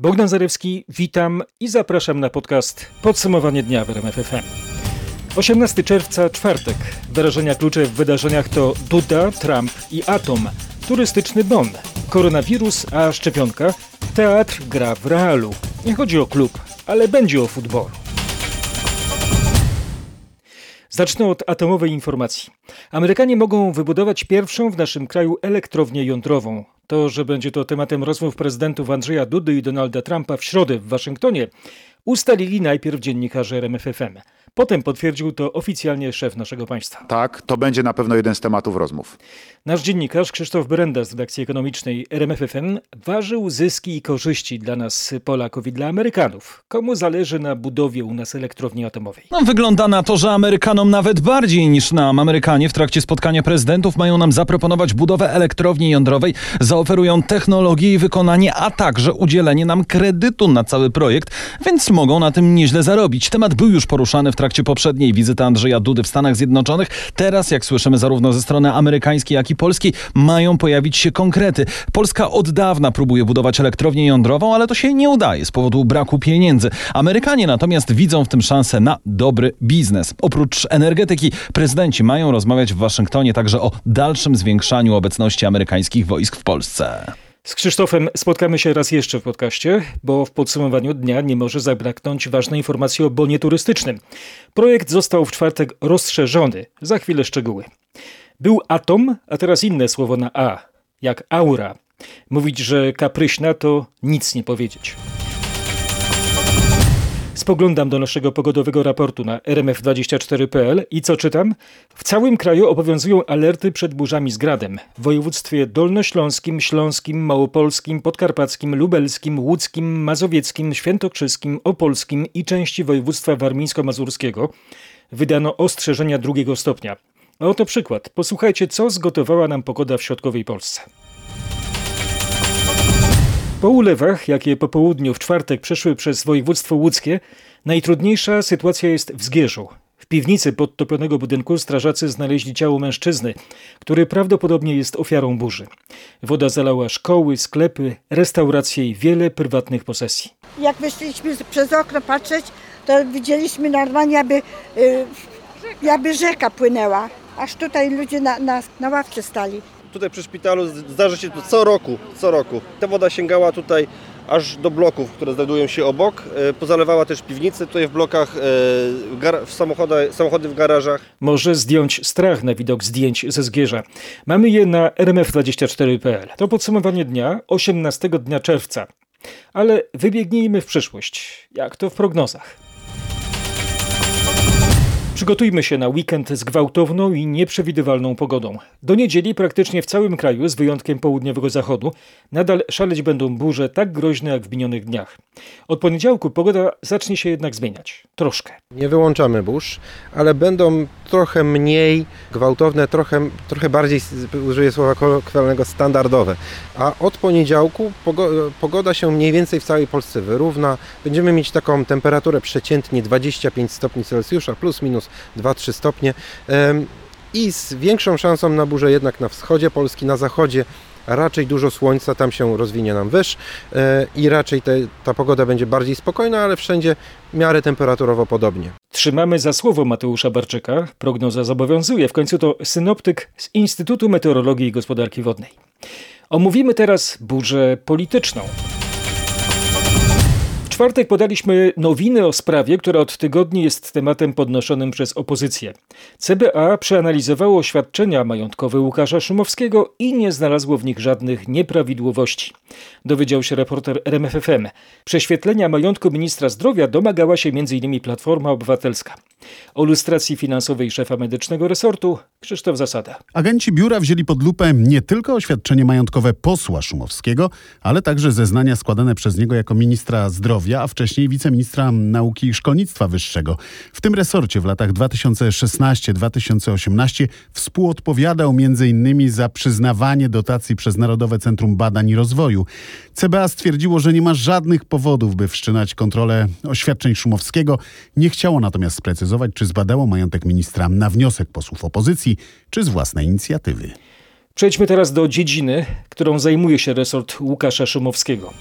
Bogdan Zarewski, witam i zapraszam na podcast Podsumowanie dnia w RMF FM. 18 czerwca, czwartek. Wyrażenia klucze w wydarzeniach to Duda, Trump i Atom, turystyczny bon, koronawirus, a szczepionka, teatr gra w realu. Nie chodzi o klub, ale będzie o futbolu. Zacznę od atomowej informacji. Amerykanie mogą wybudować pierwszą w naszym kraju elektrownię jądrową. To, że będzie to tematem rozmów prezydentów Andrzeja Dudy i Donalda Trumpa w środę w Waszyngtonie, ustalili najpierw dziennikarze RMFFM. Potem potwierdził to oficjalnie szef naszego państwa. Tak, to będzie na pewno jeden z tematów rozmów. Nasz dziennikarz Krzysztof Brenda z redakcji ekonomicznej RMFFM ważył zyski i korzyści dla nas Polaków i dla Amerykanów. Komu zależy na budowie u nas elektrowni atomowej? No, wygląda na to, że Amerykanom nawet bardziej niż nam. Amerykanie w trakcie spotkania prezydentów mają nam zaproponować budowę elektrowni jądrowej, zaoferują technologię i wykonanie, a także udzielenie nam kredytu na cały projekt, więc mogą na tym nieźle zarobić. Temat był już poruszany w trakcie poprzedniej wizyty Andrzeja Dudy w Stanach Zjednoczonych. Teraz, jak słyszymy zarówno ze strony amerykańskiej, jak i polskiej, mają pojawić się konkrety. Polska od dawna próbuje budować elektrownię jądrową, ale to się nie udaje z powodu braku pieniędzy. Amerykanie natomiast widzą w tym szansę na dobry biznes. Oprócz energetyki, prezydenci mają rozmawiać w Waszyngtonie także o dalszym zwiększaniu obecności amerykańskich wojsk w Polsce. Z Krzysztofem spotkamy się raz jeszcze w podcaście, bo w podsumowaniu dnia nie może zabraknąć ważnej informacji o bonie turystycznym. Projekt został w czwartek rozszerzony. Za chwilę szczegóły. Był atom, a teraz inne słowo na A, jak aura. Mówić, że kapryśna to nic nie powiedzieć. Spoglądam do naszego pogodowego raportu na rmf24.pl i co czytam? W całym kraju obowiązują alerty przed burzami z gradem. W województwie dolnośląskim, śląskim, małopolskim, podkarpackim, lubelskim, łódzkim, mazowieckim, świętokrzyskim, opolskim i części województwa warmińsko-mazurskiego wydano ostrzeżenia drugiego stopnia. A oto przykład. Posłuchajcie, co zgotowała nam pogoda w środkowej Polsce. Po ulewach, jakie po południu w czwartek przeszły przez województwo łódzkie, najtrudniejsza sytuacja jest w Zgierzu. W piwnicy podtopionego budynku strażacy znaleźli ciało mężczyzny, który prawdopodobnie jest ofiarą burzy. Woda zalała szkoły, sklepy, restauracje i wiele prywatnych posesji. Jak wyszliśmy przez okno patrzeć, to widzieliśmy normalnie, jakby, y, jakby rzeka płynęła. Aż tutaj ludzie na, na, na ławce stali. Tutaj przy szpitalu zdarza się to co roku, co roku. Ta woda sięgała tutaj aż do bloków, które znajdują się obok. E, Pozalewała też piwnice tutaj w blokach, e, w samochody, samochody w garażach. Może zdjąć strach na widok zdjęć ze Zgierza. Mamy je na rmf24.pl. To podsumowanie dnia 18 dnia czerwca. Ale wybiegnijmy w przyszłość. Jak to w prognozach? Przygotujmy się na weekend z gwałtowną i nieprzewidywalną pogodą. Do niedzieli praktycznie w całym kraju, z wyjątkiem południowego zachodu, nadal szaleć będą burze tak groźne jak w minionych dniach. Od poniedziałku pogoda zacznie się jednak zmieniać. Troszkę. Nie wyłączamy burz, ale będą trochę mniej gwałtowne, trochę, trochę bardziej, użyję słowa kolokwialnego, standardowe. A od poniedziałku pogo- pogoda się mniej więcej w całej Polsce wyrówna. Będziemy mieć taką temperaturę przeciętnie 25 stopni Celsjusza, plus minus 2-3 stopnie. I z większą szansą na burzę jednak na wschodzie Polski, na zachodzie raczej dużo słońca, tam się rozwinie nam wyż e, i raczej te, ta pogoda będzie bardziej spokojna, ale wszędzie w miarę temperaturowo podobnie. Trzymamy za słowo Mateusza Barczyka. Prognoza zobowiązuje. W końcu to synoptyk z Instytutu Meteorologii i Gospodarki Wodnej. Omówimy teraz burzę polityczną. Czwartek podaliśmy nowiny o sprawie, która od tygodni jest tematem podnoszonym przez opozycję. CBA przeanalizowało oświadczenia majątkowe Łukasza Szumowskiego i nie znalazło w nich żadnych nieprawidłowości. Dowiedział się reporter RMFFM. Prześwietlenia majątku ministra zdrowia domagała się m.in. Platforma Obywatelska. O lustracji finansowej szefa medycznego resortu Krzysztof Zasada. Agenci biura wzięli pod lupę nie tylko oświadczenie majątkowe posła Szumowskiego, ale także zeznania składane przez niego jako ministra zdrowia, a wcześniej wiceministra nauki i szkolnictwa wyższego. W tym resorcie w latach 2016-2018 współodpowiadał m.in. za przyznawanie dotacji przez Narodowe Centrum Badań i Rozwoju. CBA stwierdziło, że nie ma żadnych powodów, by wszczynać kontrolę oświadczeń Szumowskiego. Nie chciało natomiast sprecyzować, czy zbadało majątek ministra na wniosek posłów opozycji, czy z własnej inicjatywy. Przejdźmy teraz do dziedziny, którą zajmuje się resort Łukasza Szumowskiego.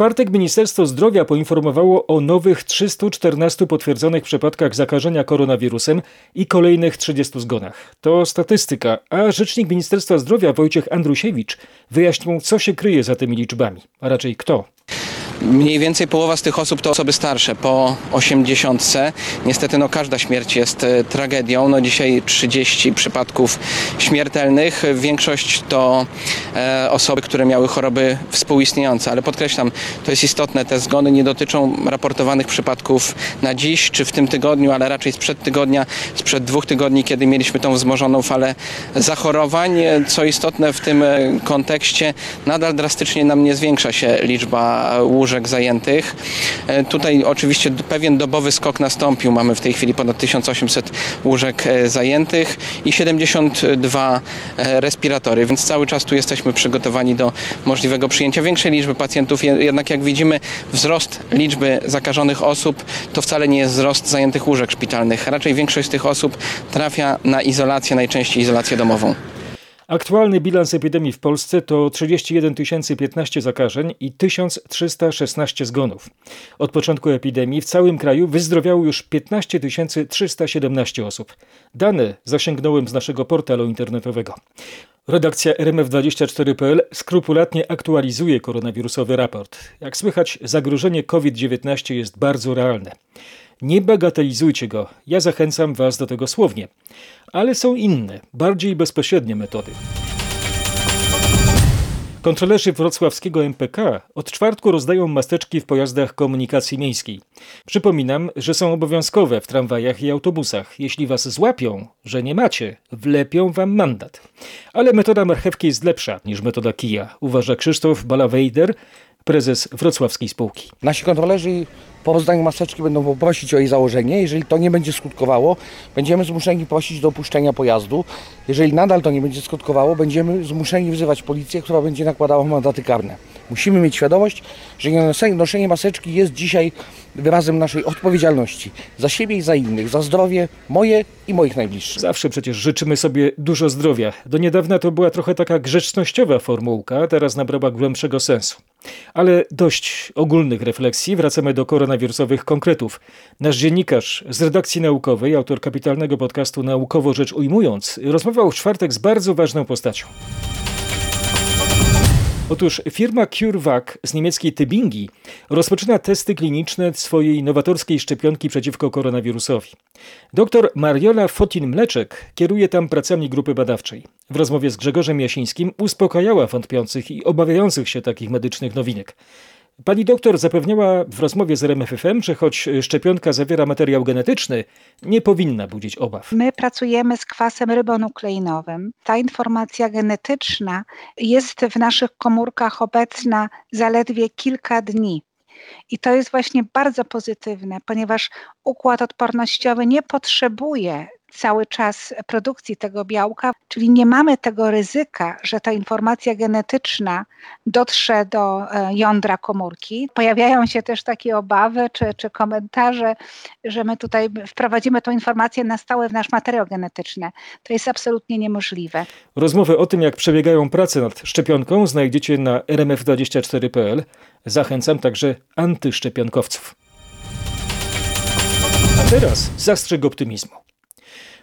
Czwartek Ministerstwo Zdrowia poinformowało o nowych 314 potwierdzonych przypadkach zakażenia koronawirusem i kolejnych 30 zgonach. To statystyka, a rzecznik Ministerstwa Zdrowia Wojciech Andrusiewicz wyjaśnił, co się kryje za tymi liczbami, a raczej kto. Mniej więcej połowa z tych osób to osoby starsze, po 80. Niestety no, każda śmierć jest e, tragedią. No, dzisiaj 30 przypadków śmiertelnych. Większość to e, osoby, które miały choroby współistniejące, ale podkreślam, to jest istotne, te zgony nie dotyczą raportowanych przypadków na dziś czy w tym tygodniu, ale raczej sprzed tygodnia, sprzed dwóch tygodni, kiedy mieliśmy tą wzmożoną falę zachorowań. Co istotne w tym e, kontekście, nadal drastycznie nam nie zwiększa się liczba łóżek łóżek zajętych. E, tutaj oczywiście pewien dobowy skok nastąpił. Mamy w tej chwili ponad 1800 łóżek e, zajętych i 72 e, respiratory, więc cały czas tu jesteśmy przygotowani do możliwego przyjęcia większej liczby pacjentów. Jednak jak widzimy, wzrost liczby zakażonych osób to wcale nie jest wzrost zajętych łóżek szpitalnych. Raczej większość z tych osób trafia na izolację, najczęściej izolację domową. Aktualny bilans epidemii w Polsce to 31 015 zakażeń i 1316 zgonów. Od początku epidemii w całym kraju wyzdrowiało już 15 317 osób. Dane zasięgnąłem z naszego portalu internetowego. Redakcja RMF24.pl skrupulatnie aktualizuje koronawirusowy raport. Jak słychać, zagrożenie COVID-19 jest bardzo realne. Nie bagatelizujcie go, ja zachęcam Was do tego słownie. Ale są inne, bardziej bezpośrednie metody. Kontrolerzy wrocławskiego MPK od czwartku rozdają maseczki w pojazdach komunikacji miejskiej. Przypominam, że są obowiązkowe w tramwajach i autobusach. Jeśli was złapią, że nie macie, wlepią wam mandat. Ale metoda marchewki jest lepsza niż metoda kija, uważa Krzysztof Balawejder, prezes wrocławskiej spółki. Nasi kontrolerzy po rozdaniu maseczki będą poprosić o jej założenie. Jeżeli to nie będzie skutkowało, będziemy zmuszeni prosić do opuszczenia pojazdu. Jeżeli nadal to nie będzie skutkowało, będziemy zmuszeni wzywać policję, która będzie nakładała mandaty karne. Musimy mieć świadomość, że noszenie maseczki jest dzisiaj wyrazem naszej odpowiedzialności za siebie i za innych, za zdrowie moje i moich najbliższych. Zawsze przecież życzymy sobie dużo zdrowia. Do niedawna to była trochę taka grzecznościowa formułka, teraz nabrała głębszego sensu. Ale dość ogólnych refleksji, wracamy do koronawirusowych konkretów. Nasz dziennikarz z redakcji naukowej, autor kapitalnego podcastu Naukowo Rzecz Ujmując, rozmawiał w czwartek z bardzo ważną postacią. Otóż firma CureVac z niemieckiej Tybingi rozpoczyna testy kliniczne swojej nowatorskiej szczepionki przeciwko koronawirusowi. Dr Mariola Fotin-Mleczek kieruje tam pracami grupy badawczej. W rozmowie z Grzegorzem Jasińskim uspokajała wątpiących i obawiających się takich medycznych nowinek. Pani doktor zapewniała w rozmowie z RMFFM, że choć szczepionka zawiera materiał genetyczny, nie powinna budzić obaw. My pracujemy z kwasem rybonukleinowym. Ta informacja genetyczna jest w naszych komórkach obecna zaledwie kilka dni. I to jest właśnie bardzo pozytywne, ponieważ układ odpornościowy nie potrzebuje cały czas produkcji tego białka, czyli nie mamy tego ryzyka, że ta informacja genetyczna dotrze do e, jądra komórki. Pojawiają się też takie obawy czy, czy komentarze, że my tutaj wprowadzimy tą informację na stałe w nasz materiał genetyczny. To jest absolutnie niemożliwe. Rozmowy o tym, jak przebiegają prace nad szczepionką, znajdziecie na rmf24.pl. Zachęcam także antyszczepionkowców. A teraz zastrzyk optymizmu.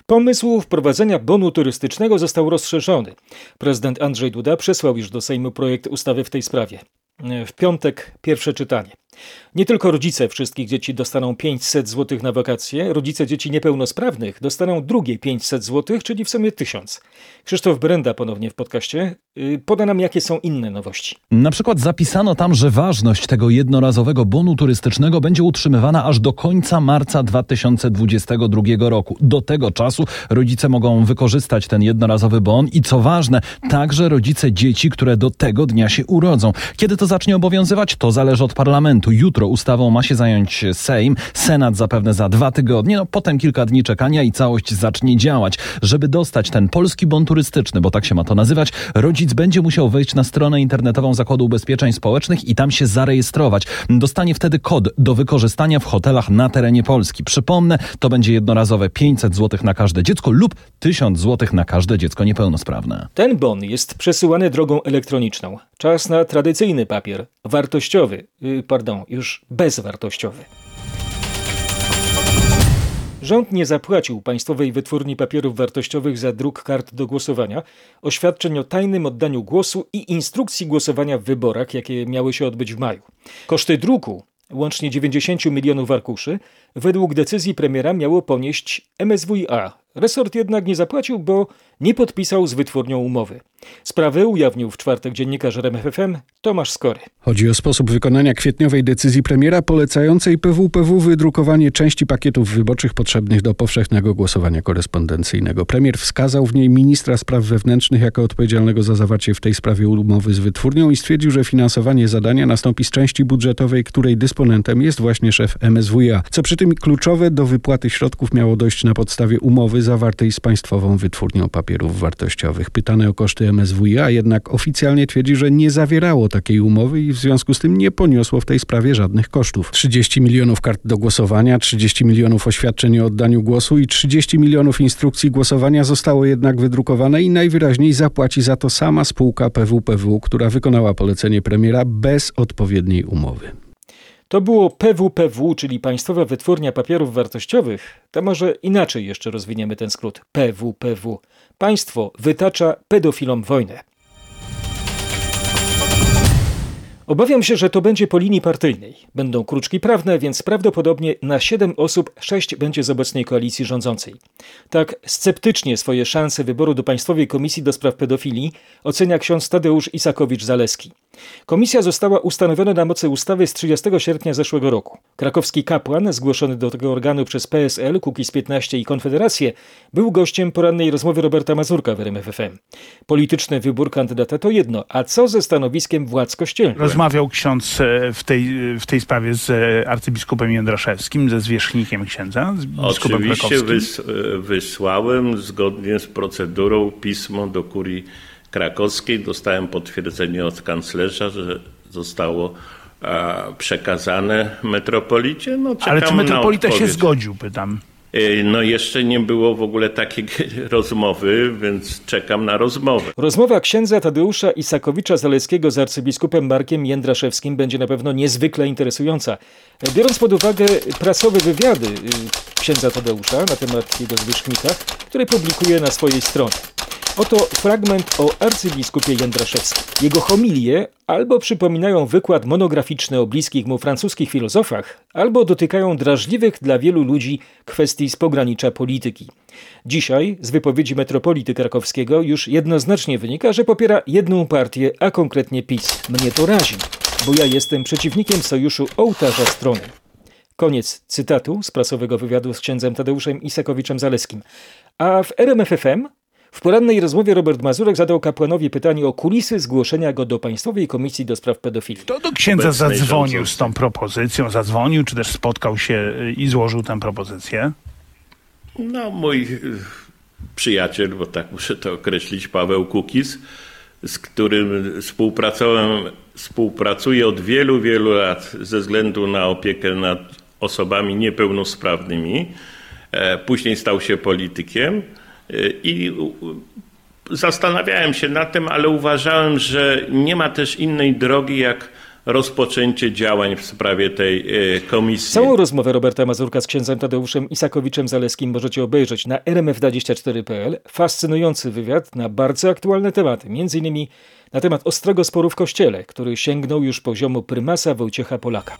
Pomysł wprowadzenia bonu turystycznego został rozszerzony. Prezydent Andrzej Duda przesłał już do Sejmu projekt ustawy w tej sprawie. W piątek pierwsze czytanie. Nie tylko rodzice wszystkich dzieci dostaną 500 zł na wakacje, rodzice dzieci niepełnosprawnych dostaną drugie 500 zł, czyli w sumie 1000. Krzysztof Brenda ponownie w podcaście y, poda nam, jakie są inne nowości. Na przykład zapisano tam, że ważność tego jednorazowego bonu turystycznego będzie utrzymywana aż do końca marca 2022 roku. Do tego czasu rodzice mogą wykorzystać ten jednorazowy bon i co ważne, także rodzice dzieci, które do tego dnia się urodzą. Kiedy to zacznie obowiązywać, to zależy od parlamentu. Jutro ustawą ma się zająć Sejm, Senat zapewne za dwa tygodnie, no potem kilka dni czekania i całość zacznie działać. Żeby dostać ten polski bon turystyczny, bo tak się ma to nazywać, rodzic będzie musiał wejść na stronę internetową Zakładu Ubezpieczeń Społecznych i tam się zarejestrować. Dostanie wtedy kod do wykorzystania w hotelach na terenie Polski. Przypomnę, to będzie jednorazowe 500 zł na każde dziecko lub 1000 zł na każde dziecko niepełnosprawne. Ten bon jest przesyłany drogą elektroniczną. Czas na tradycyjny papier, wartościowy, yy, pardon, już bezwartościowy. Rząd nie zapłacił Państwowej Wytwórni Papierów Wartościowych za druk kart do głosowania, oświadczeń o tajnym oddaniu głosu i instrukcji głosowania w wyborach, jakie miały się odbyć w maju. Koszty druku, łącznie 90 milionów arkuszy, według decyzji premiera miało ponieść MSWiA. Resort jednak nie zapłacił, bo nie podpisał z wytwórnią umowy. Sprawę ujawnił w czwartek dziennikarz RMFFM Tomasz Skory. Chodzi o sposób wykonania kwietniowej decyzji premiera polecającej PWPW wydrukowanie części pakietów wyborczych potrzebnych do powszechnego głosowania korespondencyjnego. Premier wskazał w niej ministra spraw wewnętrznych jako odpowiedzialnego za zawarcie w tej sprawie umowy z wytwórnią i stwierdził, że finansowanie zadania nastąpi z części budżetowej, której dysponentem jest właśnie szef MSWiA. Co przy tym kluczowe, do wypłaty środków miało dojść na podstawie umowy zawartej z Państwową Wytwórnią Papierów Wartościowych. Pytane o koszty MSWiA jednak oficjalnie twierdzi, że nie zawierało takiej umowy i w związku z tym nie poniosło w tej sprawie żadnych kosztów. 30 milionów kart do głosowania, 30 milionów oświadczeń o oddaniu głosu i 30 milionów instrukcji głosowania zostało jednak wydrukowane i najwyraźniej zapłaci za to sama spółka PWPW, która wykonała polecenie premiera bez odpowiedniej umowy. To było PWPW, czyli Państwowa Wytwórnia Papierów Wartościowych. To może inaczej jeszcze rozwiniemy ten skrót. PWPW. Państwo wytacza pedofilom wojnę. Obawiam się, że to będzie po linii partyjnej. Będą kruczki prawne, więc prawdopodobnie na 7 osób 6 będzie z obecnej koalicji rządzącej. Tak sceptycznie swoje szanse wyboru do Państwowej Komisji do Spraw Pedofilii ocenia ksiądz Tadeusz Isakowicz-Zaleski. Komisja została ustanowiona na mocy ustawy z 30 sierpnia zeszłego roku. Krakowski kapłan, zgłoszony do tego organu przez PSL, Kukiz 15 i Konfederację, był gościem porannej rozmowy Roberta Mazurka w RMFFM. Polityczny wybór kandydata to jedno, a co ze stanowiskiem władz kościelnych? Rozmawiał ksiądz e, w tej, w tej sprawie z e, arcybiskupem Jędraszewskim, ze zwierzchnikiem księdza, z biskupem Oczywiście wys, e, wysłałem zgodnie z procedurą pismo do kurii krakowskiej. Dostałem potwierdzenie od kanclerza, że zostało przekazane metropolicie. No, Ale czy metropolita się zgodził, pytam. E, No jeszcze nie było w ogóle takiej rozmowy, więc czekam na rozmowę. Rozmowa księdza Tadeusza Isakowicza-Zaleskiego z arcybiskupem Markiem Jędraszewskim będzie na pewno niezwykle interesująca. Biorąc pod uwagę prasowe wywiady y, księdza Tadeusza na temat jego zwierzchnika, które publikuje na swojej stronie. Oto fragment o arcybiskupie Jędraszewskim. Jego homilie albo przypominają wykład monograficzny o bliskich mu francuskich filozofach, albo dotykają drażliwych dla wielu ludzi kwestii z pogranicza polityki. Dzisiaj z wypowiedzi metropolity krakowskiego już jednoznacznie wynika, że popiera jedną partię, a konkretnie PiS. Mnie to razi, bo ja jestem przeciwnikiem sojuszu ołtarza strony. Koniec cytatu z prasowego wywiadu z księdzem Tadeuszem Isakowiczem-Zaleskim. A w RMFFM w porannej rozmowie Robert Mazurek zadał kapłanowi pytanie o kulisy zgłoszenia go do Państwowej Komisji do Spraw Pedofilii. To do księdza Obecnej zadzwonił z tą propozycją, zadzwonił, czy też spotkał się y, i złożył tę propozycję. No, mój y, przyjaciel, bo tak muszę to określić, Paweł Kukiz, z którym współpracowałem, współpracuję od wielu, wielu lat ze względu na opiekę nad osobami niepełnosprawnymi. E, Później stał się politykiem i zastanawiałem się nad tym, ale uważałem, że nie ma też innej drogi jak rozpoczęcie działań w sprawie tej e, komisji. Całą rozmowę Roberta Mazurka z księdzem Tadeuszem Isakowiczem-Zaleskim możecie obejrzeć na rmf24.pl. Fascynujący wywiad na bardzo aktualne tematy, m.in. na temat ostrego sporu w kościele, który sięgnął już poziomu prymasa Wojciecha Polaka.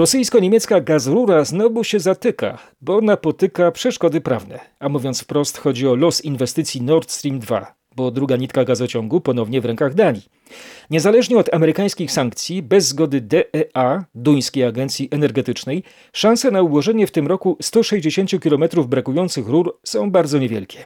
Rosyjsko-niemiecka gazrura znowu się zatyka, bo napotyka przeszkody prawne. A mówiąc wprost, chodzi o los inwestycji Nord Stream 2. bo druga nitka gazociągu ponownie w rękach Danii. Niezależnie od amerykańskich sankcji, bez zgody DEA, Duńskiej Agencji Energetycznej, szanse na ułożenie w tym roku 160 km brakujących rur są bardzo niewielkie.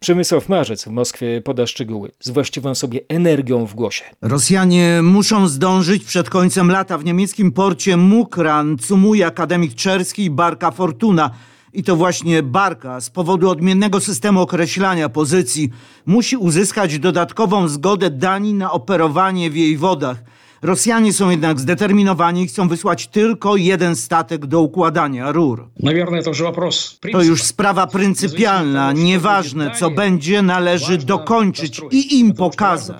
Przemysław Marzec w Moskwie poda szczegóły z właściwą sobie energią w głosie. Rosjanie muszą zdążyć przed końcem lata w niemieckim porcie Mukran, cumuje akademik czerski Barka Fortuna. I to właśnie Barka z powodu odmiennego systemu określania pozycji musi uzyskać dodatkową zgodę Danii na operowanie w jej wodach – Rosjanie są jednak zdeterminowani i chcą wysłać tylko jeden statek do układania rur. To już sprawa pryncypialna. Nieważne co będzie, należy dokończyć i im pokazać.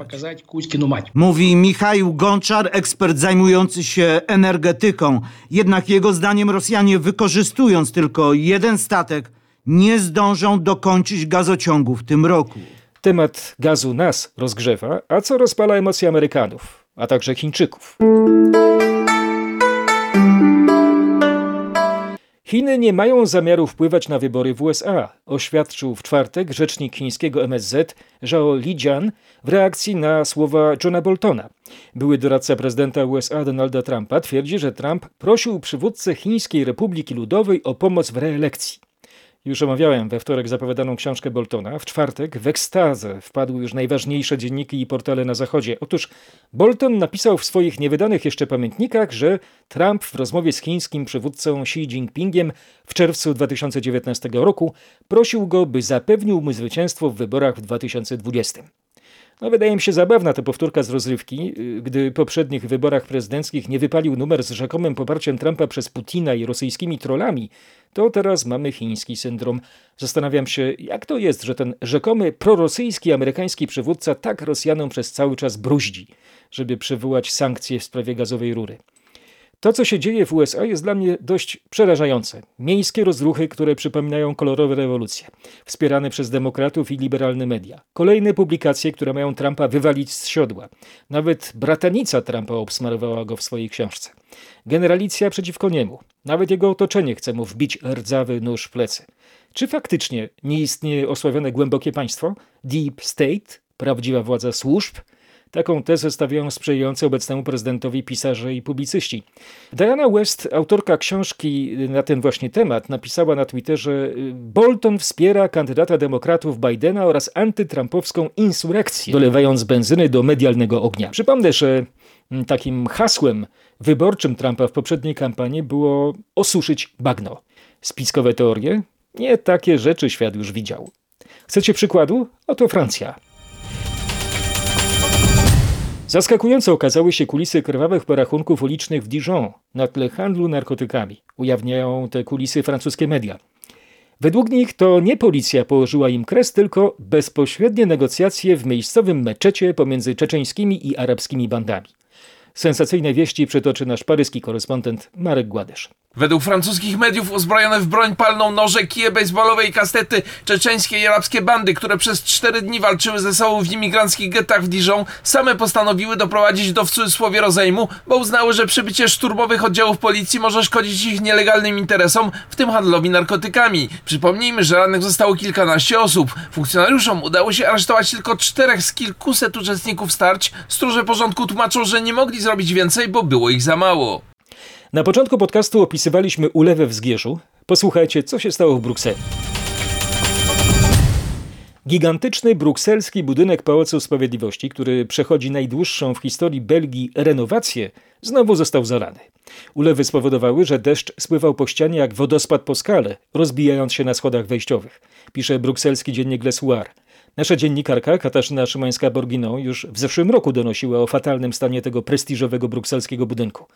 Mówi Michał Gonczar, ekspert zajmujący się energetyką. Jednak jego zdaniem Rosjanie wykorzystując tylko jeden statek, nie zdążą dokończyć gazociągu w tym roku. Temat gazu nas rozgrzewa, a co rozpala emocje Amerykanów? A także Chińczyków. Chiny nie mają zamiaru wpływać na wybory w USA, oświadczył w czwartek rzecznik chińskiego MSZ Zhao Lijian w reakcji na słowa Johna Boltona. Były doradca prezydenta USA Donalda Trumpa twierdzi, że Trump prosił przywódcę Chińskiej Republiki Ludowej o pomoc w reelekcji. Już omawiałem we wtorek zapowiadaną książkę Boltona. W czwartek w ekstazę wpadły już najważniejsze dzienniki i portale na Zachodzie. Otóż Bolton napisał w swoich niewydanych jeszcze pamiętnikach, że Trump w rozmowie z chińskim przywódcą Xi Jinpingiem w czerwcu 2019 roku prosił go, by zapewnił mu zwycięstwo w wyborach w 2020. No, wydaje mi się zabawna ta powtórka z rozrywki, y, gdy w poprzednich wyborach prezydenckich nie wypalił numer z rzekomym poparciem Trumpa przez Putina i rosyjskimi trollami, to teraz mamy chiński syndrom. Zastanawiam się, jak to jest, że ten rzekomy prorosyjski amerykański przywódca tak Rosjanom przez cały czas bruździ, żeby przywołać sankcje w sprawie gazowej rury. To, co się dzieje w USA, jest dla mnie dość przerażające. Miejskie rozruchy, które przypominają kolorowe rewolucje, wspierane przez demokratów i liberalne media. Kolejne publikacje, które mają Trumpa wywalić z siodła. Nawet bratanica Trumpa obsmarowała go w swojej książce. Generalicja przeciwko niemu. Nawet jego otoczenie chce mu wbić rdzawy nóż w plecy. Czy faktycznie nie istnieje osławione głębokie państwo? Deep State? Prawdziwa władza służb? Taką tezę stawiają sprzyjający obecnemu prezydentowi pisarze i publicyści. Diana West, autorka książki na ten właśnie temat, napisała na Twitterze: Bolton wspiera kandydata demokratów Bidena oraz antytrampowską insurekcję, dolewając benzyny do medialnego ognia. Przypomnę, że takim hasłem wyborczym Trumpa w poprzedniej kampanii było osuszyć bagno. Spiskowe teorie? Nie takie rzeczy świat już widział. Chcecie przykładu? Oto Francja. Zaskakująco okazały się kulisy krwawych porachunków ulicznych w Dijon na tle handlu narkotykami. Ujawniają te kulisy francuskie media. Według nich to nie policja położyła im kres, tylko bezpośrednie negocjacje w miejscowym meczecie pomiędzy czeczeńskimi i arabskimi bandami. Sensacyjne wieści przytoczy nasz paryski korespondent Marek Gładysz. Według francuskich mediów uzbrojone w broń palną noże, kije baseballowe i kastety czeczeńskie i arabskie bandy, które przez cztery dni walczyły ze sobą w imigranckich getach w Dijon, same postanowiły doprowadzić do w cudzysłowie rozejmu, bo uznały, że przybycie szturmowych oddziałów policji może szkodzić ich nielegalnym interesom, w tym handlowi narkotykami. Przypomnijmy, że rannych zostało kilkanaście osób. Funkcjonariuszom udało się aresztować tylko czterech z kilkuset uczestników starć. Stróże porządku tłumaczą, że nie mogli zrobić więcej, bo było ich za mało. Na początku podcastu opisywaliśmy ulewę w Zgierzu. Posłuchajcie, co się stało w Brukseli. Gigantyczny brukselski budynek Pałacu Sprawiedliwości, który przechodzi najdłuższą w historii Belgii renowację, znowu został zalany. Ulewy spowodowały, że deszcz spływał po ścianie jak wodospad po skale, rozbijając się na schodach wejściowych, pisze brukselski dziennik Le Soir. Nasza dziennikarka Katarzyna Szymańska-Borginą już w zeszłym roku donosiła o fatalnym stanie tego prestiżowego brukselskiego budynku.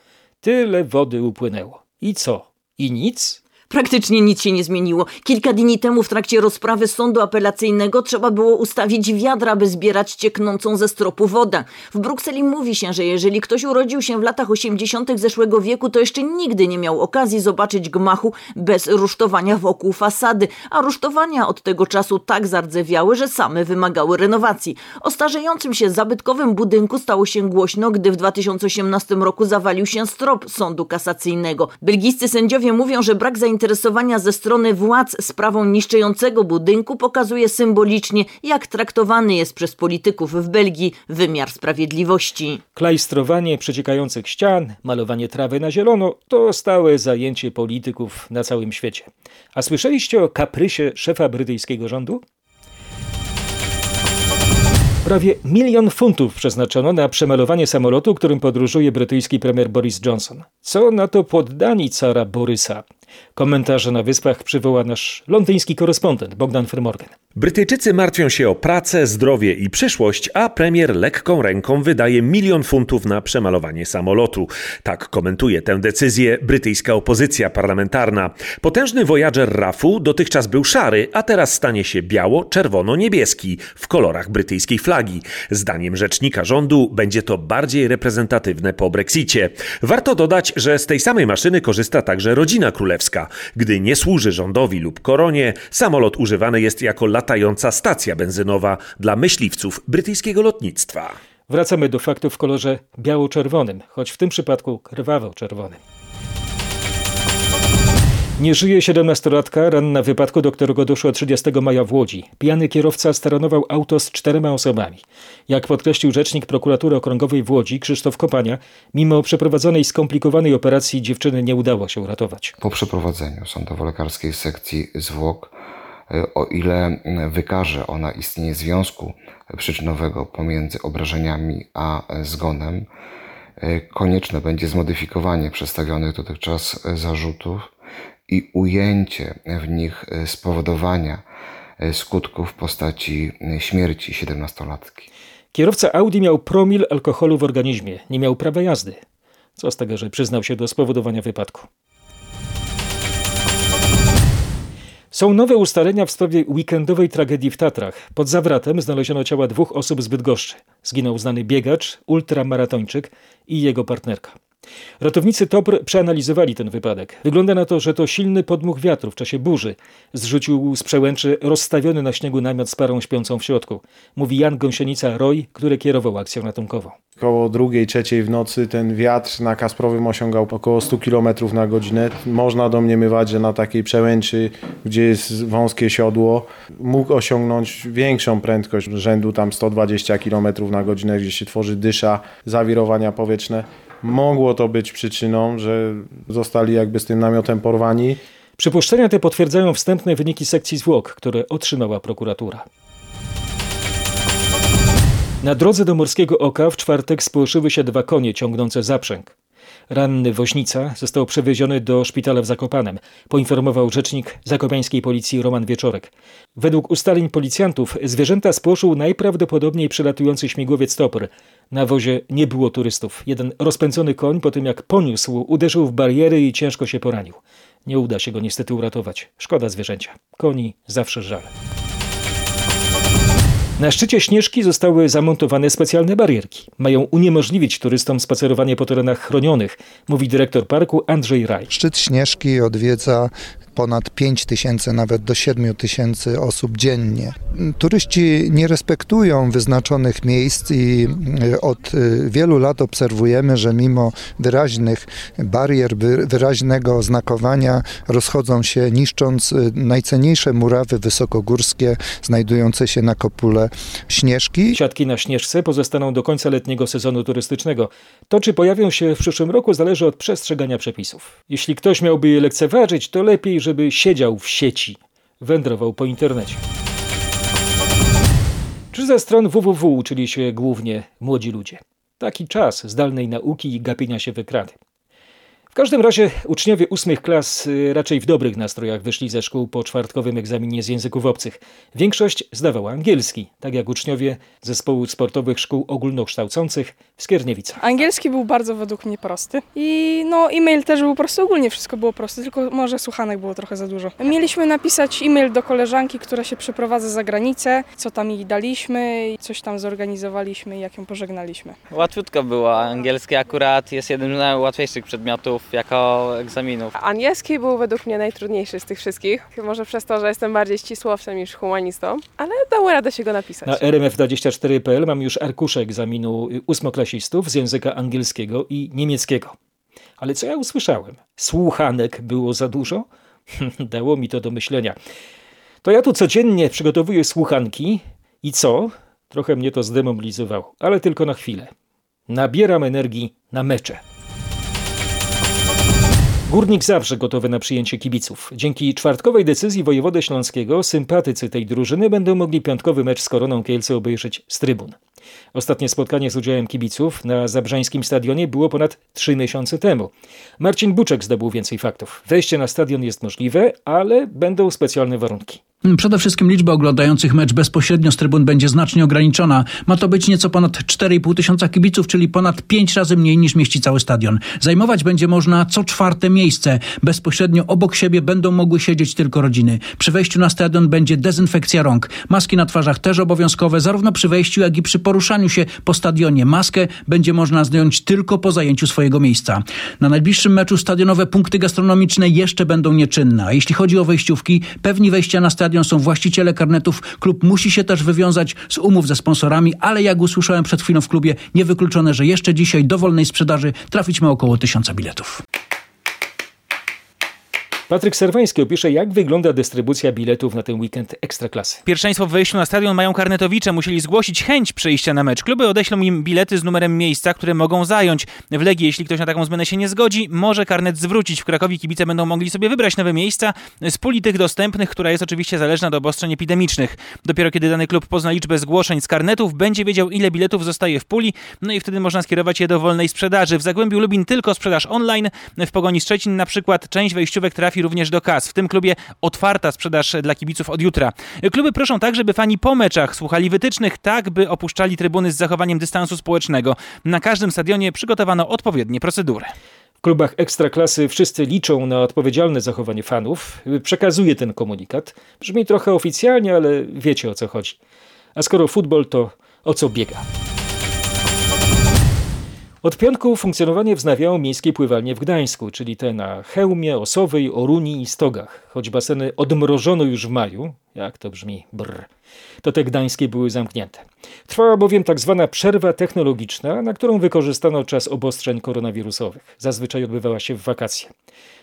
Tyle wody upłynęło. I co? I nic? Praktycznie nic się nie zmieniło. Kilka dni temu w trakcie rozprawy sądu apelacyjnego trzeba było ustawić wiadra, by zbierać cieknącą ze stropu wodę. W Brukseli mówi się, że jeżeli ktoś urodził się w latach 80. zeszłego wieku, to jeszcze nigdy nie miał okazji zobaczyć gmachu bez rusztowania wokół fasady, a rusztowania od tego czasu tak zardzewiały, że same wymagały renowacji. O starzejącym się zabytkowym budynku stało się głośno, gdy w 2018 roku zawalił się strop sądu kasacyjnego. Belgijscy sędziowie mówią, że brak zainteresowania zainteresowania ze strony władz sprawą niszczącego budynku pokazuje symbolicznie, jak traktowany jest przez polityków w Belgii wymiar sprawiedliwości. Klajstrowanie przeciekających ścian, malowanie trawy na zielono to stałe zajęcie polityków na całym świecie. A słyszeliście o kaprysie szefa brytyjskiego rządu? Prawie milion funtów przeznaczono na przemalowanie samolotu, którym podróżuje brytyjski premier Boris Johnson. Co na to poddani cara Borysa? Komentarze na wyspach przywoła nasz londyński korespondent Bogdan Frymorgan. Brytyjczycy martwią się o pracę, zdrowie i przyszłość, a premier lekką ręką wydaje milion funtów na przemalowanie samolotu. Tak komentuje tę decyzję brytyjska opozycja parlamentarna. Potężny Voyager RAF-u dotychczas był szary, a teraz stanie się biało-czerwono-niebieski w kolorach brytyjskiej flagi. Zdaniem rzecznika rządu będzie to bardziej reprezentatywne po Brexicie. Warto dodać, że z tej samej maszyny korzysta także rodzina królewska. Gdy nie służy rządowi lub koronie, samolot używany jest jako latająca stacja benzynowa dla myśliwców brytyjskiego lotnictwa. Wracamy do faktów w kolorze biało-czerwonym, choć w tym przypadku krwawo-czerwonym. Nie żyje 17-latka, ranna w wypadku, do którego doszło 30 maja w Łodzi. Pijany kierowca staranował auto z czterema osobami. Jak podkreślił rzecznik prokuratury okręgowej w Łodzi, Krzysztof Kopania, mimo przeprowadzonej skomplikowanej operacji dziewczyny nie udało się uratować. Po przeprowadzeniu sądowo-lekarskiej sekcji zwłok, e, o ile wykaże ona istnienie związku przyczynowego pomiędzy obrażeniami a zgonem, e, konieczne będzie zmodyfikowanie przedstawionych dotychczas zarzutów i ujęcie w nich e, spowodowania e, skutków w postaci e, śmierci 17-latki. Kierowca Audi miał promil alkoholu w organizmie, nie miał prawa jazdy. Co z tego, że przyznał się do spowodowania wypadku. Są nowe ustalenia w sprawie weekendowej tragedii w Tatrach. Pod Zawratem znaleziono ciała dwóch osób z Bydgoszczy. Zginął znany biegacz, ultramaratończyk i jego partnerka. Ratownicy TOPR przeanalizowali ten wypadek. Wygląda na to, że to silny podmuch wiatru w czasie burzy zrzucił z przełęczy rozstawiony na śniegu namiot z parą śpiącą w środku. Mówi Jan Gąsienica-Roy, który kierował akcją ratunkową. Koło drugiej, trzeciej w nocy ten wiatr na Kasprowym osiągał około 100 km na godzinę. Można domniemywać, że na takiej przełęczy, gdzie jest wąskie siodło, mógł osiągnąć większą prędkość rzędu tam 120 km na godzinę, gdzie się tworzy dysza, zawirowania powietrzne mogło to być przyczyną, że zostali jakby z tym namiotem porwani. Przypuszczenia te potwierdzają wstępne wyniki sekcji zwłok, które otrzymała prokuratura. Na drodze do Morskiego Oka w czwartek spłoszyły się dwa konie ciągnące zaprzęg. Ranny woźnica został przewieziony do szpitala w Zakopanem, poinformował rzecznik zakopańskiej policji Roman Wieczorek. Według ustaleń policjantów zwierzęta spłoszył najprawdopodobniej przelatujący śmigłowiec Topr. Na wozie nie było turystów. Jeden rozpędzony koń po tym jak poniósł, uderzył w bariery i ciężko się poranił. Nie uda się go niestety uratować. Szkoda zwierzęcia. Koni zawsze żal. Na szczycie Śnieżki zostały zamontowane specjalne barierki. Mają uniemożliwić turystom spacerowanie po terenach chronionych, mówi dyrektor parku Andrzej Raj. Szczyt Śnieżki odwiedza ponad 5 tysięcy, nawet do 7 tysięcy osób dziennie. Turyści nie respektują wyznaczonych miejsc i e, od e, wielu lat obserwujemy, że mimo wyraźnych barier, wyraźnego oznakowania rozchodzą się niszcząc e, najcenniejsze murawy wysokogórskie znajdujące się na kopule Śnieżki. Siatki na Śnieżce pozostaną do końca letniego sezonu turystycznego. To, czy pojawią się w przyszłym roku, zależy od przestrzegania przepisów. Jeśli ktoś miałby je lekceważyć, to lepiej, żeby siedział w sieci, wędrował po internecie. Czy ze stron www uczyli się głównie młodzi ludzie? Taki czas zdalnej nauki i gapienia się w ekrany. W każdym razie uczniowie ósmych klas y, raczej w dobrych nastrojach wyszli ze szkół po czwartkowym egzaminie z języków obcych. Większość zdawała angielski, tak jak uczniowie zespołu sportowych szkół ogólnokształcących w Skierniewicach. Angielski był bardzo według mnie prosty i no e-mail też był prosty, ogólnie wszystko było proste, tylko może słuchanek było trochę za dużo. Mieliśmy napisać e-mail do koleżanki, która się przeprowadza za granicę, co tam jej daliśmy, coś tam zorganizowaliśmy i jak ją pożegnaliśmy. Łatwiutko było, angielski akurat jest jednym z najłatwiejszych przedmiotów jako egzaminów. Angielski był według mnie najtrudniejszy z tych wszystkich. Może przez to, że jestem bardziej ścisłowcem niż humanistą, ale dało radę się go napisać. Na rmf24.pl mam już arkusze egzaminu ósmoklasistów z języka angielskiego i niemieckiego. Ale co ja usłyszałem? Słuchanek było za dużo? Dało mi to do myślenia. To ja tu codziennie przygotowuję słuchanki i co? Trochę mnie to zdemobilizowało, ale tylko na chwilę. Nabieram energii na mecze. Górnik zawsze gotowy na przyjęcie kibiców. Dzięki czwartkowej decyzji wojewody śląskiego sympatycy tej drużyny będą mogli piątkowy mecz z Koroną Kielce obejrzeć z trybun. Ostatnie spotkanie z udziałem kibiców na Zabrzańskim Stadionie było ponad trzy miesiące temu. Marcin Buczek zdobył więcej faktów. Wejście na stadion jest możliwe, ale będą specjalne warunki. Przede wszystkim liczba oglądających mecz bezpośrednio z trybun będzie znacznie ograniczona. Ma to być nieco ponad 4,5 tysiąca kibiców, czyli ponad 5 razy mniej niż mieści cały stadion. Zajmować będzie można co czwarte miejsce. Bezpośrednio obok siebie będą mogły siedzieć tylko rodziny. Przy wejściu na stadion będzie dezynfekcja rąk. Maski na twarzach też obowiązkowe, zarówno przy wejściu, jak i przy poruszaniu się po stadionie. Maskę będzie można zdjąć tylko po zajęciu swojego miejsca. Na najbliższym meczu stadionowe punkty gastronomiczne jeszcze będą nieczynne. A jeśli chodzi o wejściówki, pewni wejścia na stadion są właściciele karnetów. Klub musi się też wywiązać z umów ze sponsorami, ale jak usłyszałem przed chwilą w klubie, niewykluczone, że jeszcze dzisiaj do wolnej sprzedaży trafić ma około tysiąca biletów. Patryk Serwański opisze, jak wygląda dystrybucja biletów na ten weekend Ekstraklasy. Pierwszeństwo w wejściu na stadion mają karnetowicze. Musieli zgłosić chęć przejścia na mecz. Kluby odeślą im bilety z numerem miejsca, które mogą zająć. W Legii, jeśli ktoś na taką zmianę się nie zgodzi, może karnet zwrócić. W Krakowie kibice będą mogli sobie wybrać nowe miejsca z puli tych dostępnych, która jest oczywiście zależna do obostrzeń epidemicznych. Dopiero kiedy dany klub pozna liczbę zgłoszeń z karnetów, będzie wiedział, ile biletów zostaje w puli, no i wtedy można skierować je do wolnej sprzedaży. W Zagłębiu Lubin tylko sprzedaż online. W Pogoni Szczecin na przykład część wejściówek trafi również do kas. W tym klubie otwarta sprzedaż dla kibiców od jutra. Kluby proszą tak, żeby fani po meczach słuchali wytycznych, tak by opuszczali trybuny z zachowaniem dystansu społecznego. Na każdym stadionie przygotowano odpowiednie procedury. W klubach ekstraklasy wszyscy liczą na odpowiedzialne zachowanie fanów. Przekazuje ten komunikat. Brzmi trochę oficjalnie, ale wiecie o co chodzi. A skoro futbol, to o co biega? Od piątku funkcjonowanie wznawiało miejskie pływalnie w Gdańsku, czyli te na Chełmie, Osowej, Oruni i Stogach. Choć baseny odmrożono już w maju, jak to brzmi, brr, to te gdańskie były zamknięte. Trwała bowiem tak zwana przerwa technologiczna, na którą wykorzystano czas obostrzeń koronawirusowych. Zazwyczaj odbywała się w wakacje.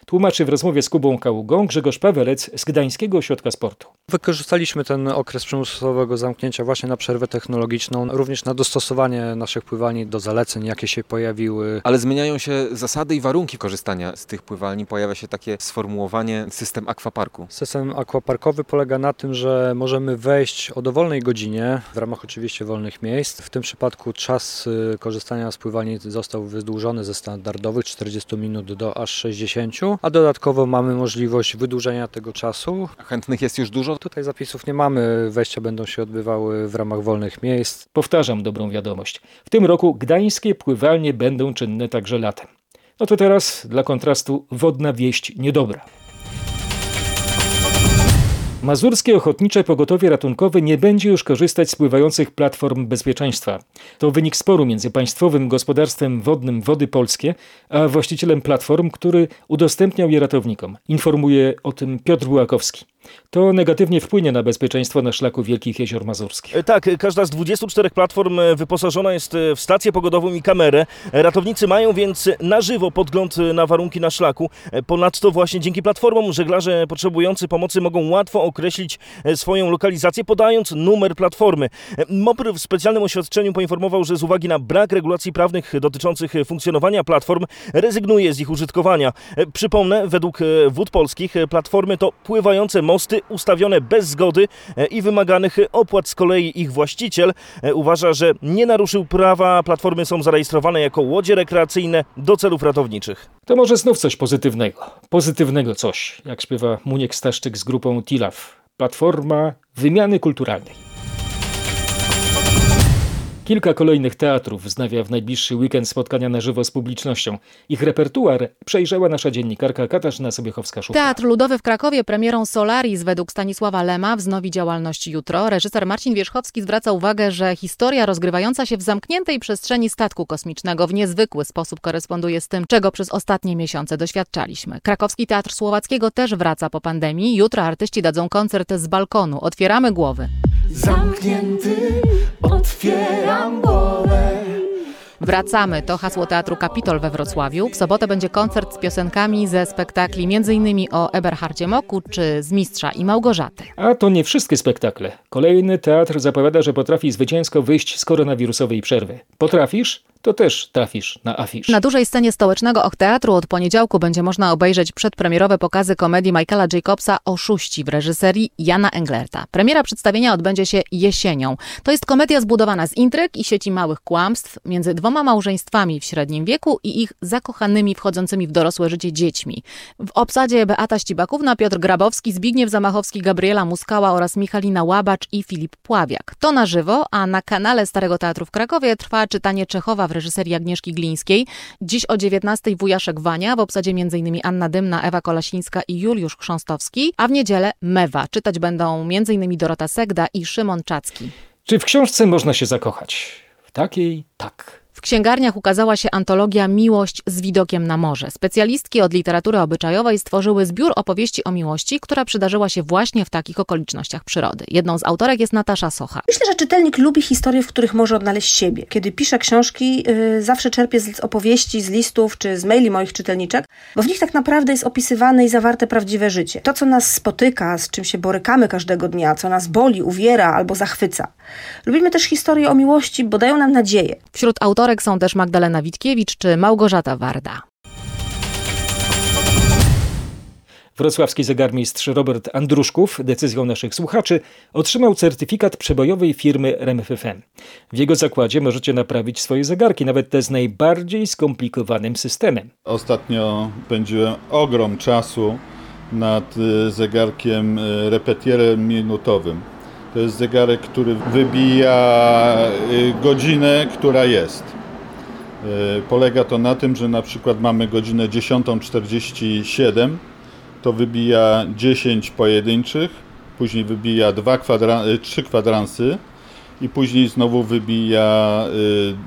Tłumaczy w rozmowie z Kubą Kaługą Grzegorz Pawelec z Gdańskiego Ośrodka Sportu. Wykorzystaliśmy ten okres przymusowego zamknięcia właśnie na przerwę technologiczną, również na dostosowanie naszych pływalni do zaleceń, jakie się pojawiły. Ale zmieniają się zasady i warunki korzystania z tych pływalni. Pojawia się takie sformułowanie system akwaparku. System akwaparkowy polega na tym, że możemy wejść o dowolnej godzinie, w ramach oczywiście wolnych miejsc. W tym przypadku czas y, korzystania z pływalni został wydłużony ze standardowych 40 minut do aż 60, a dodatkowo mamy możliwość wydłużenia tego czasu. A chętnych jest już dużo? Tutaj zapisów nie mamy, wejścia będą się odbywały w ramach wolnych miejsc. Powtarzam dobrą wiadomość. W tym roku gdańskie pływalnie będą czynne także latem. No to teraz dla kontrastu wodna wieść niedobra. Mazurskie Ochotnicze Pogotowie Ratunkowe nie będzie już korzystać z pływających platform bezpieczeństwa. To wynik sporu między Państwowym Gospodarstwem Wodnym Wody Polskie a właścicielem platform, który udostępniał je ratownikom. Informuje o tym Piotr Bułakowski. To negatywnie wpłynie na bezpieczeństwo na szlaku Wielkich Jezior Mazurskich. Tak, każda z 24 platform wyposażona jest w stację pogodową i kamerę. Ratownicy mają więc na żywo podgląd na warunki na szlaku. Ponadto właśnie dzięki platformom żeglarze potrzebujący pomocy mogą łatwo określić swoją lokalizację, podając numer platformy. MOPR w specjalnym oświadczeniu poinformował, że z uwagi na brak regulacji prawnych dotyczących funkcjonowania platform rezygnuje z ich użytkowania. Przypomnę, według Wód Polskich platformy to pływające mosty mosty ustawione bez zgody i wymaganych opłat. Z kolei ich właściciel uważa, że nie naruszył prawa. Platformy są zarejestrowane jako łodzie rekreacyjne do celów ratowniczych. To może znów coś pozytywnego. Pozytywnego coś, jak śpiewa Muniek Staszczyk z grupą Tilaf. Platforma wymiany kulturalnej. Kilka kolejnych teatrów wznawia w najbliższy weekend spotkania na żywo z publicznością. Ich repertuar przejrzała nasza dziennikarka Katarzyna Sobiechowska-Szufla. Teatr Ludowy w Krakowie premierą Solaris według Stanisława Lema wznowi działalność jutro. Reżyser Marcin Wierzchowski zwraca uwagę, że historia rozgrywająca się w zamkniętej przestrzeni statku kosmicznego w niezwykły sposób koresponduje z tym, czego przez ostatnie miesiące doświadczaliśmy. Krakowski Teatr Słowackiego też wraca po pandemii. Jutro artyści dadzą koncert z balkonu. Otwieramy głowy. Zamknięty otwieram głowę Wracamy to hasło Teatru Kapitol we Wrocławiu. W sobotę będzie koncert z piosenkami ze spektakli m.in. o Eberhardzie Moku czy z Mistrza i Małgorzaty. A to nie wszystkie spektakle. Kolejny teatr zapowiada, że potrafi zwycięsko wyjść z koronawirusowej przerwy. Potrafisz? To też trafisz na afisz. Na dużej scenie stołecznego Och Teatru od poniedziałku będzie można obejrzeć przedpremierowe pokazy komedii Michaela Jacobsa Oszuści w reżyserii Jana Englerta. Premiera przedstawienia odbędzie się jesienią. To jest komedia zbudowana z intryg i sieci małych kłamstw między dwoma małżeństwami w średnim wieku i ich zakochanymi wchodzącymi w dorosłe życie dziećmi. W obsadzie Beata Ścibakówna, Piotr Grabowski, Zbigniew Zamachowski, Gabriela Muskała oraz Michalina Łabacz i Filip Pławiak. To na żywo, a na kanale Starego Teatru w Krakowie trwa czytanie Czechowa w reżyserii Agnieszki Glińskiej. Dziś o 19 Wujaszek Wania, w obsadzie m.in. Anna Dymna, Ewa Kolasińska i Juliusz Chrząstowski, a w niedzielę Mewa. Czytać będą m.in. Dorota Segda i Szymon Czacki. Czy w książce można się zakochać? W takiej tak. W księgarniach ukazała się antologia Miłość z widokiem na morze. Specjalistki od literatury obyczajowej stworzyły zbiór opowieści o miłości, która przydarzyła się właśnie w takich okolicznościach przyrody. Jedną z autorek jest Natasza Socha. Myślę, że czytelnik lubi historie, w których może odnaleźć siebie. Kiedy piszę książki, yy, zawsze czerpię z opowieści, z listów czy z maili moich czytelniczek, bo w nich tak naprawdę jest opisywane i zawarte prawdziwe życie. To, co nas spotyka, z czym się borykamy każdego dnia, co nas boli, uwiera albo zachwyca. Lubimy też historie o miłości, bo dają nam nadzieję. Wśród autorów autorek są też Magdalena Witkiewicz czy Małgorzata Warda. Wrocławski zegarmistrz Robert Andruszków, decyzją naszych słuchaczy, otrzymał certyfikat przebojowej firmy RMFFM. W jego zakładzie możecie naprawić swoje zegarki, nawet te z najbardziej skomplikowanym systemem. Ostatnio spędziłem ogrom czasu nad y, zegarkiem y, repetierem minutowym. To jest zegarek, który wybija y, godzinę, która jest. Y, polega to na tym, że na przykład mamy godzinę 10.47, to wybija 10 pojedynczych, później wybija 2 kwadra 3 y, kwadransy i później znowu wybija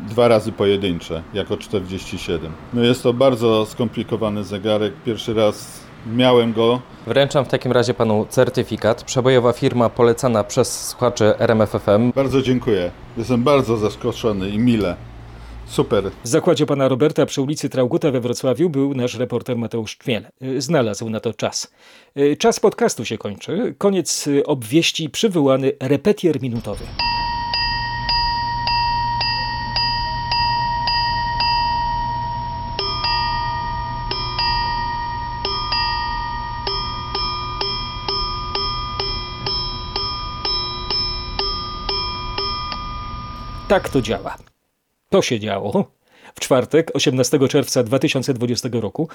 dwa razy pojedyncze, jako 47. No jest to bardzo skomplikowany zegarek. Pierwszy raz miałem go. Wręczam w takim razie panu certyfikat. Przebojowa firma polecana przez słuchaczy RMFFM. Bardzo dziękuję. Jestem bardzo zaskoczony i mile. Super. W zakładzie pana Roberta przy ulicy Trauguta we Wrocławiu był nasz reporter Mateusz Czmiel. Znalazł na to czas. Czas podcastu się kończy. Koniec obwieści przywołany repetier minutowy. Tak to działa. To się działo. W czwartek, 18 czerwca 2020 roku.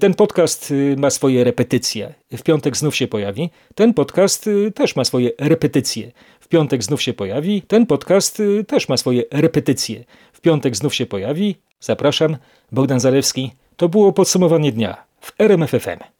Ten podcast y, ma swoje repetycje. W piątek znów się pojawi. Ten podcast y, też ma swoje repetycje. W piątek znów się pojawi. Ten podcast y, też ma swoje repetycje. W piątek znów się pojawi. Zapraszam. Bogdan Zalewski. To było podsumowanie dnia w RMFFM.